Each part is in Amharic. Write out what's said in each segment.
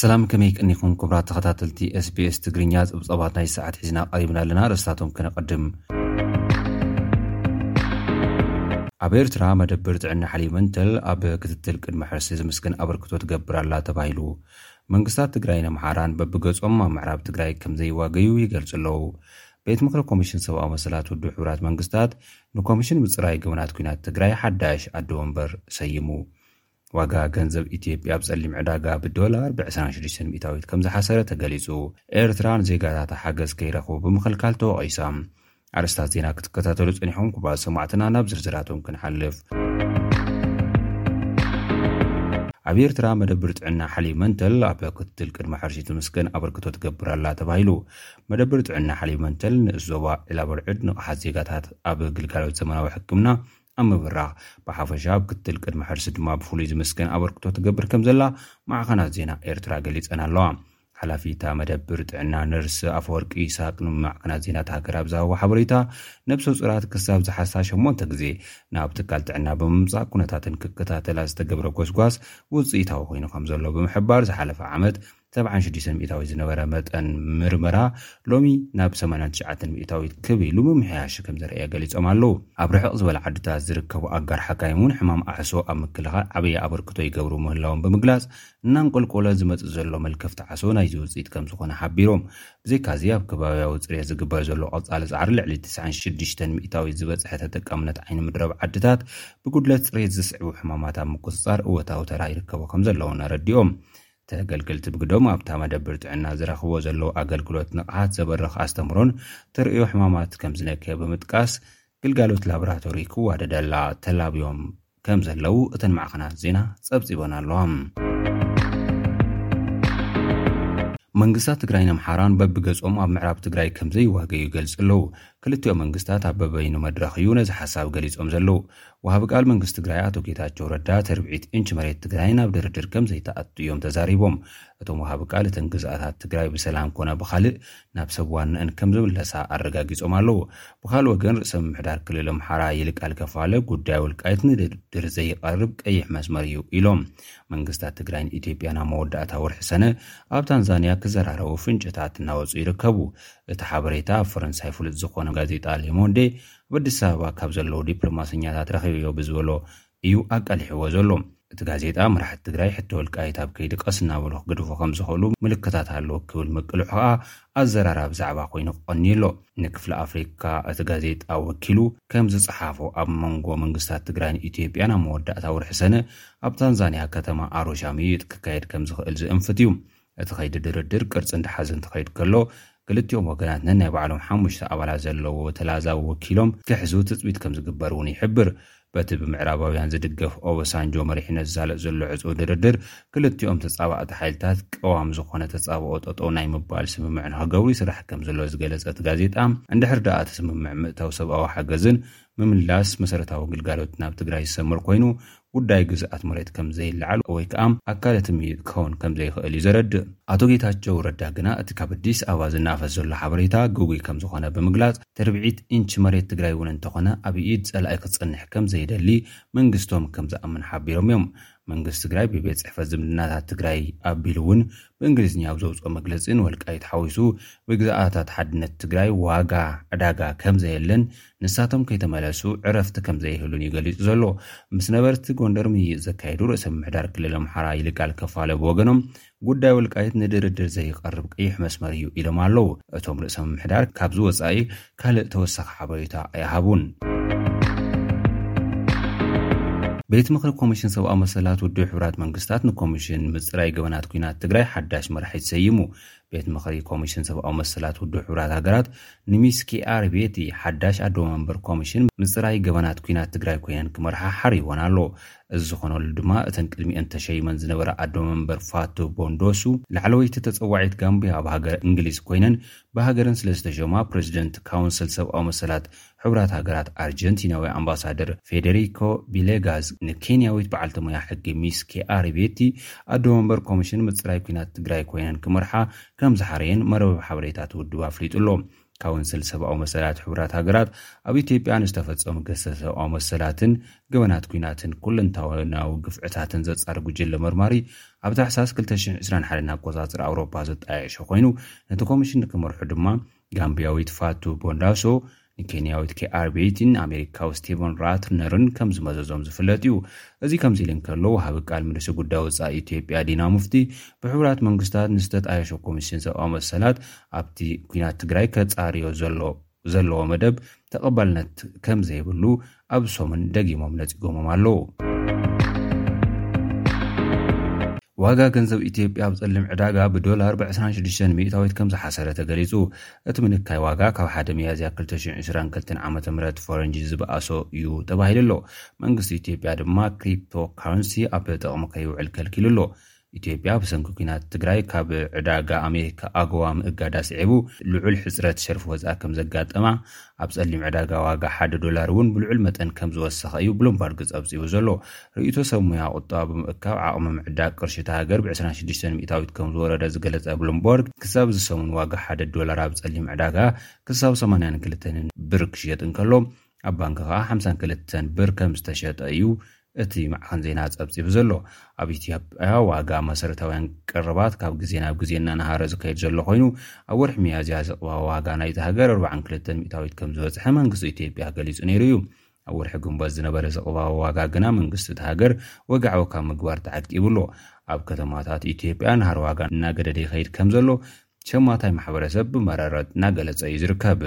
ሰላም ከመይ ቅኒኹም ክብራት ተኸታተልቲ sbs ትግርኛ ጽብጸባት ናይ ሰዓት ሒዝና ቐሪብና ኣለና። ርስታቶም ከነቐድም ኣብ ኤርትራ መደብር ጥዕና ሓሊመንተል ኣብ ክትትል ቅድሚ ሕርሲ ዝምስግን ኣበርክቶ ትገብር ኣላ ተባሂሉ መንግስታት ትግራይ ነምሓራን በብገጾም ኣብ ምዕራብ ትግራይ ከም ዘይዋገዩ ይገልጹ ኣለዉ ቤት ምክሪ ኮሚሽን ሰብኣዊ መሰላት ውዱ ሕብራት መንግስታት ንኮሚሽን ምጽራይ ግብናት ኩናት ትግራይ ሓዳሽ ኣደ ወንበር ሰይሙ። ዋጋ ገንዘብ ኢትዮጵያ ብጸሊም ዕዳጋ ብዶላር ብ26 ሚታዊት ከም ዝሓሰረ ተገሊጹ። ኤርትራን ዜጋታት ሓገዝ ከይረኽቡ ብምኽልካል ተወቒሳ። ኣርስታት ዜና ክትከታተሉ ጸኒሖም ኩባ ሰማዕትና ናብ ዝርዝራቶም ክንሓልፍ ኣብ ኤርትራ መደብር ጥዕና ሓሊብ መንተል ኣብ ክትትል ቅድሚ ሕርሲ ትምስገን ኣበርክቶ ትገብር ተባሂሉ መደብር ጥዕና ሓሊብ መንተል ንእዞባ ዒላበልዑድ ንቕሓት ዜጋታት ኣብ ግልጋሎት ዘመናዊ ሕክምና ኣብ ምብራኽ ብሓፈሻ ኣብ ክትትል ቅድሚ ሕርሲ ድማ ብፍሉይ ዝምስገን ኣበርክቶ ትገብር ከም ዘላ ማዕኸናት ዜና ኤርትራ ገሊፀን ኣለዋ ሓላፊታ መደብር ጥዕና ነርሲ ኣፈወርቂ ይስቅ ንማዕከናት ዜናት ሃገር ኣብ ሓበሬታ ነብሰ ፅራት ክሳብ ዝሓሳ 8ሞንተ ግዜ ናብ ትካል ጥዕና ብምምፃእ ኩነታትን ክከታተላ ዝተገብረ ጎስጓስ ውፅኢታዊ ኮይኑ ከም ዘሎ ብምሕባር ዝሓለፈ ዓመት 76 ሚታዊት ዝነበረ መጠን ምርመራ ሎሚ ናብ 89 ሚታዊት ክብኢሉ ምምሕያሽ ከም ዘርአየ ገሊፆም ኣለዉ። ኣብ ርሕቕ ዝበለ ዓድታት ዝርከቡ ኣጋር ሓካይም እውን ሕማም ኣዕሶ ኣብ ምክልኻል ዓበየ ኣበርክቶ ይገብሩ ምህላዎም ብምግላጽ እናንቆልቆሎ ዝመፅእ ዘሎ መልከፍቲ ዓሶ ናይዚ ውፅኢት ከም ዝኾነ ሓቢሮም። ብዘይካዚ ኣብ ከባብያዊ ፅሬት ዝግበር ዘሎ ቐፃሊ ፃዕሪ ልዕሊ 96 ሚታዊት ዝበፅሐ ተጠቃምነት ዓይኒ ምድረብ ዓድታት ብጉድለት ፅሬት ዝስዕቡ ሕማማት ኣብ ምቁፅጻር እወታዊ ተራ ይርከቦ ከም ዘለዉን ኣረዲኦም ተገልግልቲ ብግዶም ኣብታ መደብር ጥዕና ዝረኽቦ ዘለዉ ኣገልግሎት ንቕሓት ዘበረኽ ኣስተምሮን ተርእዮ ሕማማት ከም ዝነክየ ብምጥቃስ ግልጋሎት ላቦራቶሪ ክዋደደላ ተላብዮም ከም ዘለዉ እተን ማዕኸናት ዜና ጸብጺቦን ኣለዋ። መንግስታት ትግራይ ነምሓራን በቢገጾም ኣብ ምዕራብ ትግራይ ከም ዘይዋገዩ ይገልጽ ኣለዉ ክልቲኦ መንግስታት ኣብ በበይኑ መድረኽ እዩ ነዚ ሓሳብ ገሊፆም ዘለዉ ወሃቢ ቃል መንግስቲ ትግራይ ኣቶ ጌታቸው ረዳ ተርብዒት እንቺ መሬት ትግራይ ናብ ድርድር ከም ዘይተኣቱ እዮም ተዛሪቦም። እቶም ወሃቢ ቃል እተን ግዝኣታት ትግራይ ብሰላም ኮነ ብኻልእ ናብ ሰብ ዋንአን ከም ዝምለሳ ኣረጋጊፆም ኣለዉ። ብካልእ ወገን ርእሰ ምምሕዳር ክልል ምሓራ ይልቃል ከፋለ ጉዳይ ውልቃየት ንድርድር ዘይቐርብ ቀይሕ መስመር እዩ ኢሎም። መንግስታት ትግራይን ኢትዮጵያ ናብ መወዳእታ ውርሒ ሰነ ኣብ ታንዛንያ ክዘራረቡ ፍንጭታት እናወፁ ይርከቡ። እቲ ሓበሬታ ኣብ ፈረንሳይ ፍሉጥ ዝኾነ ጋዜጣ ሌሞንዴ ኣዲስ ኣበባ ካብ ዘለዉ ዲፕሎማስኛታት ረኺብዮ ብዝበሎ እዩ ኣቃሊሕዎ ዘሎ። እቲ ጋዜጣ መራሕቲ ትግራይ ሕተ ወልቃይት ኣብ ከይዲ ቀስ እናበሉ ክግድፎ ከም ዝኽእሉ ምልክታት ኣለዎ ክብል ምቅልሑ ከዓ ኣዘራራ ብዛዕባ ኮይኑ ክቐኒ ኣሎ። ንክፍሊ ኣፍሪካ እቲ ጋዜጣ ወኪሉ ከም ዝፀሓፎ ኣብ መንጎ መንግስታት ትግራይን ኢትዮጵያን ኣብ መወዳእታ ውርሒ ሰነ ኣብ ታንዛንያ ከተማ ኣሮሻሚዩጥ ክካየድ ከም ዝኽእል ዝእንፍት እዩ። እቲ ኸይዲ ድርድር ቅርፂ እንዲሓዘ እንትኸይድ ከሎ ክልቲኦም ወገናት ነናይ ባዕሎም ሓሙሽተ ኣባላት ዘለዎ ተላዛዊ ወኪሎም ክሕዙ ትፅቢት ከም ዝግበር እውን ይሕብር። በቲ ብምዕራባውያን ዝድገፍ ኦበሳንጆ መሪሕነት ዝዛለጥ ዘሎ ዕፁ ድርድር ክልቲኦም ተፃባእቲ ሓይልታት ቀዋሚ ዝኾነ ተፃብኦ ጠጦ ናይ ምባል ስምምዕ ንክገብሩ ይስራሕ ከም ዘሎ ዝገለፀቲ ጋዜጣ እንድሕር ዳኣ ቲ ስምምዕ ምእታዊ ሰብኣዊ ሓገዝን ምምላስ መሰረታዊ ግልጋሎት ናብ ትግራይ ዝሰምር ኮይኑ ጉዳይ ግዝኣት መሬት ከም ዘይለዓል ወይ ከዓ ኣካለት ምይጥ ክኸውን ከም ዘይኽእል እዩ ዘረድእ ኣቶ ጌታቸው ረዳ ግና እቲ ካብ ኣዲስ ኣበባ ዝናፈስ ዘሎ ሓበሬታ ግጉይ ከም ዝኾነ ብምግላጽ ተርብዒት እንቺ መሬት ትግራይ እውን እንተኾነ ኣብ ኢድ ጸላኣይ ክጽንሕ ከም ዘይደሊ መንግስቶም ከም ዝኣምን ሓቢሮም እዮም። መንግስቲ ትግራይ ብቤት ፅሕፈት ዝምድናታት ትግራይ ኣቢሉ እውን ብእንግሊዝኛ ኣብ ዘውፅኦ መግለፂ ንወልቃይ ተሓዊሱ ብግዛኣታት ሓድነት ትግራይ ዋጋ ዕዳጋ ከም ዘየለን ንሳቶም ከይተመለሱ ዕረፍቲ ከም ዘይህሉን ይገሊጹ ዘሎ። ምስ ነበርቲ ጎንደር ምይእ ዘካየዱ ርእሰ ምምሕዳር ክልል ኣምሓራ ይልቃል ከፋለ ብወገኖም ጉዳይ ወልቃየት ንድርድር ዘይቐርብ ቀይሕ መስመር እዩ ኢሎም ኣለዉ። እቶም ርእሰ ምምሕዳር ካብዚ ወፃኢ ካልእ ተወሳኺ ሓበሬታ ኣይሃቡን። ቤት ምክሪ ኮሚሽን ሰብኣዊ መሰላት ውድ ሕብራት መንግስታት ንኮሚሽን ምፅራይ ገበናት ኩናት ትግራይ ሓዳሽ መራሒ ዝሰይሙ ቤት ምክሪ ኮሚሽን ሰብኣዊ መሰላት ውድ ሕብራት ሃገራት ንሚስ ኬኣር ቤቲ ሓዳሽ ኣደ መንበር ኮሚሽን ምፅራይ ገበናት ኩናት ትግራይ ኮይነን ክመርሓ ሓሪቦን ኣሎ። እዚ ዝኾነሉ ድማ እተን ቅድሚአን ተሸይመን ዝነበረ ኣዶ መንበር ፋቶ ቦንዶሱ ላዕለወይቲ ተፀዋዒት ጋምብያ ኣብ ሃገር እንግሊዝ ኮይነን ብሃገርን ስለ ዝተሸማ ፕረዚደንት ካውንስል ሰብኣዊ መሰላት ሕቡራት ሃገራት ኣርጀንቲናዊ ኣምባሳደር ፌደሪኮ ቢሌጋዝ ንኬንያዊት በዓልቲ ሙያ ሕጊ ሚስ ኬኣር ቤቲ ኣዶ መንበር ኮሚሽን ምፅራይ ኩናት ትግራይ ኮይነን ክመርሓ ከም ዝሓረየን መረበብ ሓበሬታት ውድብ ኣፍሊጡሎ። ካውንስል ሰብኣዊ መሰላት ሕቡራት ሃገራት ኣብ ኢትዮጵያ ንዝተፈጸሙ ገሰ ሰብኣዊ መሰላትን ገበናት ኩናትን ኩለንታወናዊ ግፍዕታትን ዘጻሪ ጉጅለ መርማሪ ኣብ ታሕሳስ 221 ኣቆጻጽሪ ኣውሮፓ ዘጣየሸ ኮይኑ ነቲ ኮሚሽን ንክመርሑ ድማ ጋምብያዊት ፋቱ ቦንዳሶ ንኬንያዊት ካኣርቤትን ኣሜሪካዊ ስቲቨን ራትነርን ከም ዝመዘዞም ዝፍለጥ እዩ። እዚ ከምዚ ኢል እንከሎ ወሃቢ ቃል ምንሲ ጉዳይ ወፃኢ ኢትዮጵያ ዲና ሙፍቲ ብሕቡራት መንግስታት ንዝተጣየሸ ኮሚሽን ሰብኣዊ መሰላት ኣብቲ ኩናት ትግራይ ከጻርዮ ዘለዎ መደብ ተቐባልነት ከም ዘይብሉ ኣብ ሶምን ደጊሞም ነጺጎሞም ኣለዉ ዋጋ ገንዘብ ኢትዮጵያ ኣብ ጸሊም ዕዳጋ ብዶላር ብ26 ሚታዊት ከም ዝሓሰረ ተገሊጹ። እቲ ምንካይ ዋጋ ካብ ሓደ መያዝያ 222 ዓ ም ፈረንጂ ዝበኣሶ እዩ ተባሂሉ ኣሎ። መንግስቲ ኢትዮጵያ ድማ crypto currency ኣብ ጥቕሚ ከይውዕል ከልኪሉ ኣሎ ኢትዮጵያ ብሰንኪ ኩናት ትግራይ ካብ ዕዳጋ ኣሜሪካ ኣገዋ ምእጋዳ ስዒቡ ልዑል ሕፅረት ሸርፊ ወፃኢ ከም ዘጋጠማ ኣብ ጸሊም ዕዳጋ ዋጋ ሓደ ዶላር እውን ብልዑል መጠን ከም ዝወሰኸ እዩ ብሎምባርግ ጸብፂቡ ዘሎ። ርእቶ ሰብ ሙያ ቁጠባ ብምእካብ ዓቕሚ ምዕዳግ ቅርሽቲ ሃገር ብ26 ሚታዊት ከም ዝወረደ ዝገለጸ ብሎምቦርግ ክሳብ ዝሰሙን ዋጋ ሓደ ዶላር ኣብ ጸሊም ዕዳጋ ክሳብ 82 ብር ክሽየጥ እንከሎ ኣብ ባንኪ ከዓ 52 ብር ከም ዝተሸጠ እዩ እቲ ማዕኸን ዜና ጸብፂቡ ዘሎ? ኣብ ኢትዮጵያ ዋጋ መሰረታውያን ቅርባት ካብ ግዜ ናብ ግዜ እናናሃረ ዝካየድ ዘሎ ኮይኑ ኣብ ወርሒ መያዝያ ዘቕባ ዋጋ ናይቲ ሃገር 42 ሚታዊት ከም ዝበፅሐ መንግስቲ ኢትዮጵያ ገሊጹ ነይሩ እዩ። ኣብ ወርሒ ግንቦት ዝነበረ ዘቕባዊ ዋጋ ግና መንግስቲ እቲ ሃገር ወጋዕዊ ካብ ምግባር ተዓቂቡሎ። ኣብ ከተማታት ኢትዮጵያ ናሃር ዋጋ እናገደደ ይኸይድ ከም ዘሎ ሸማታይ ማሕበረሰብ ብመረረት እናገለጸ እዩ ዝርከብ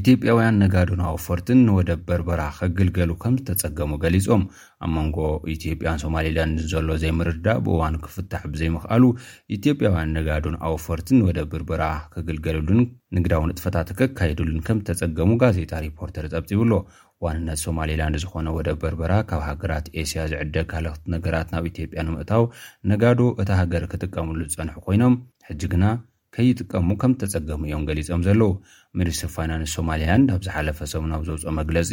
ኢትዮጵያውያን ነጋዱን ኣወፈርትን ንወደብ በርበራ ከግልገሉ ከም ዝተጸገሙ ገሊፆም ኣብ መንጎ ኢትዮጵያን ሶማሌላንድ ዘሎ ዘይምርዳእ ብእዋኑ ክፍታሕ ብዘይምኽኣሉ ኢትዮጵያውያን ነጋዱን ኣወፈርትን ንወደብ በርበራ ከግልገሉሉን ንግዳዊ ንጥፈታት ከካየድሉን ከም ዝተጸገሙ ጋዜጣ ሪፖርተር ጸብፂቡሎ ዋንነት ሶማሌላንድ ዝኾነ ወደብ በርበራ ካብ ሃገራት ኤስያ ዝዕደግ ካልኦት ነገራት ናብ ኢትዮጵያ ንምእታው ነጋዶ እታ ሃገር ክጥቀምሉ ዝጸንሑ ኮይኖም ሕጂ ግና ከይጥቀሙ ከም ተጸገሙ እዮም ገሊፆም ዘለዉ ሚኒስትሪ ፋይናንስ ሶማልላንድ ኣብ ዝሓለፈ ሰሙናብ ዘውፅኦ መግለፂ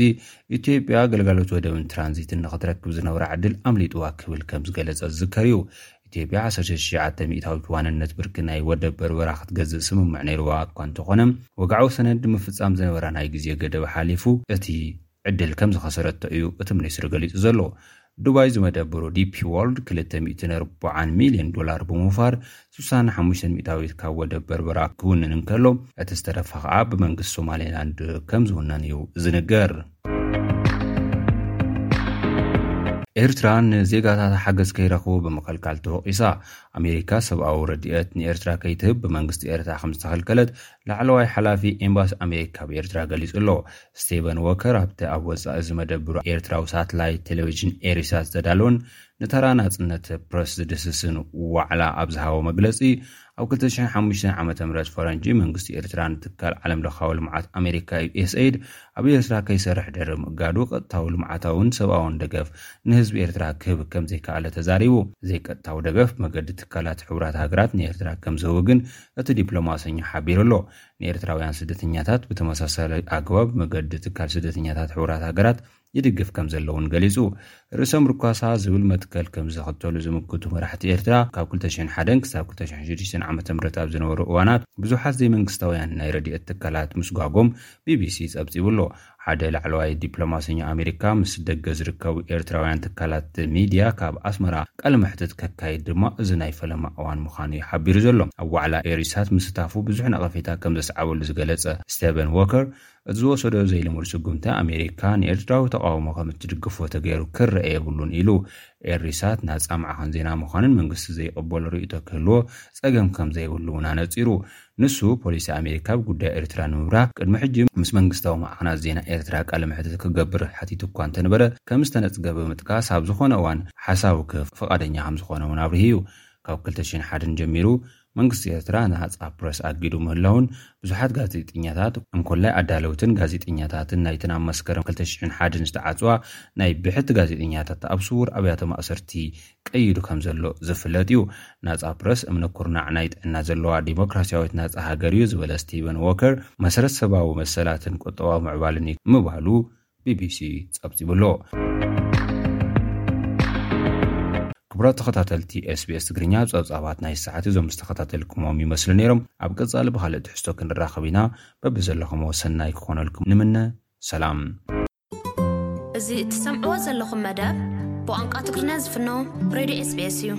ኢትዮጵያ ኣገልጋሎት ወደብን ትራንዚትን ንኽትረክብ ዝነብራ ዕድል ኣምሊጥዋ ክብል ከም ዝገለጸ ዝዝከር እዩ። ኢትዮጵያ 169 ሚታዊት ዋንነት ብርኪ ናይ ወደብ በርበራ ክትገዝእ ስምምዕ ነይርዋ እኳ እንተኾነ ወግዓዊ ሰነድ ምፍጻም ዝነበራ ናይ ግዜ ገደብ ሓሊፉ እቲ ዕድል ከም ዝኸሰረቶ እዩ እቲ ሚኒስትሪ ገሊጹ ዘሎ ዱባይ ዝመደብሩ DP World 240 ሚልዮን ዶላር ብምውፋር 65 ሚታዊት ካብ ወደብ በርበራ ክውንን እንከሎ እቲ ዝተረፈ ከዓ ብመንግስቲ ሶማሌላንድ ከም ዝውነን እዩ ዝንገር ኤርትራ ንዜጋታት ሓገዝ ከይረኽቡ ብምኸልካል ተወቂሳ ኣሜሪካ ሰብኣዊ ረድኤት ንኤርትራ ከይትህብ ብመንግስቲ ኤርትራ ከም ዝተኸልከለት ላዕለዋይ ሓላፊ ኤምባሲ ኣሜሪካ ብኤርትራ ገሊጹ ኣሎ። ስቴቨን ወከር ኣብቲ ኣብ ወፃኢ ዝመደብሩ ኤርትራዊ ሳተላይት ቴሌቭዥን ኤሪሳት ዝተዳለወን ንተራ ናጽነት ፕረስ ዝድስስን ዋዕላ ኣብ ዝሃቦ መግለጺ ኣብ 2005 ዓ ም ፈረንጂ መንግስቲ ኤርትራ ንትካል ዓለም ለኻዊ ልምዓት ኣሜሪካ ዩኤስኤድ ኣብ ኤርትራ ከይሰርሕ ደር ምእጋዱ ቀጥታዊ ልምዓታውን ሰብኣውን ደገፍ ንህዝቢ ኤርትራ ክህብ ከም ዘይከኣለ ተዛሪቡ። ዘይቀጥታዊ ደገፍ መገዲ ትካላት ሕቡራት ሃገራት ንኤርትራ ከም ዝህቡ ግን እቲ ዲፕሎማሰኛ ሓቢሩ ኣሎ። ንኤርትራውያን ስደተኛታት ብተመሳሳለ ኣግባብ መገዲ ትካል ስደተኛታት ሕቡራት ሃገራት ይድግፍ ከም ዘለውን ገሊጹ። ርእሶም ርኳሳ ዝብል መትከል ከም ዘኽተሉ ዝምክቱ መራሕቲ ኤርትራ ካብ 201 ክሳብ 26 ዓ ም ኣብ ዝነበሩ እዋናት ብዙሓት ዘይመንግስታውያን ናይ ረድኤት ትካላት ምስጓጎም ቢቢሲ ጸብፂቡሎ ሓደ ላዕለዋይ ዲፕሎማሰኛ ኣሜሪካ ምስ ደገ ዝርከቡ ኤርትራውያን ትካላት ሚድያ ካብ ኣስመራ ቃል ምሕትት ከካይድ ድማ እዚ ናይ ፈለማ እዋን ምዃኑ እዩ ሓቢሩ ዘሎ። ኣብ ዋዕላ ኤሪሳት ምስታፉ ብዙሕ ነቐፌታ ከም ዘሰዓበሉ ዝገለጸ ስቴቨን ወከር እቲ ዝወሰዶ ዘይልሙድ ስጉምቲ ኣሜሪካ ንኤርትራዊ ተቃውሞ ከም እትድግፎ ተገይሩ ክረአ የብሉን ኢሉ ኤሪሳት ናፃ ዜና ምዃንን መንግስቲ ዘይቀበሉ ርእቶ ክህልዎ ጸገም ከም ዘይብሉ እውን ኣነፂሩ ንሱ ፖሊሲ ኣሜሪካ ብጉዳይ ኤርትራ ንምብራ ቅድሚ ሕጂ ምስ መንግስታዊ ማዕኸናት ዜና ኤርትራ ቃል ምሕትት ክገብር ሓቲት እኳ እንተነበረ ከም ዝተነፅገ ብምጥቃስ ኣብ ዝኾነ እዋን ሓሳቡ ክህብ ፈቓደኛ ከም ዝኾነ እውን ኣብርሂ እዩ። ካብ 201 ጀሚሩ መንግስቲ ኤርትራ ንናፃ ፕረስ ኣጊዱ ምህላውን ብዙሓት ጋዜጠኛታት እንኮላይ ኣዳለውትን ጋዜጠኛታትን ናይትን ኣብ መስከረም 201 ዝተዓፅዋ ናይ ብሕቲ ጋዜጠኛታት ኣብ ስውር ኣብያተ ማእሰርቲ ቀይዱ ከም ዘሎ ዝፍለጥ እዩ። ናፃ ፕረስ እምነ ኩርናዕ ናይ ጥዕና ዘለዋ ዲሞክራስያዊት ናፃ ሃገር እዩ ዝበለ ስቲቨን ዎከር መሰረት ሰብዊ መሰላትን ቁጠባዊ ምዕባልን ምባሉ ቢቢሲ ጸብፂብሎ ክቡራት ተኸታተልቲ SBS ትግርኛ ጸብጻባት ናይ ሰዓት እዞም ዝተኸታተልኩሞም ይመስሉ ነይሮም። ኣብ ቀጻሊ ብኻልእ ትሕዝቶ ክንራኸብ ኢና። በቢዘለኹም ወሰናይ ክኾነልኩም ንምነ ሰላም። እዚ እትሰምዕዎ ዘለኹም መደብ ብቋንቋ ትግርኛ ዝፍኖ ሬድዮ ስbs እዩ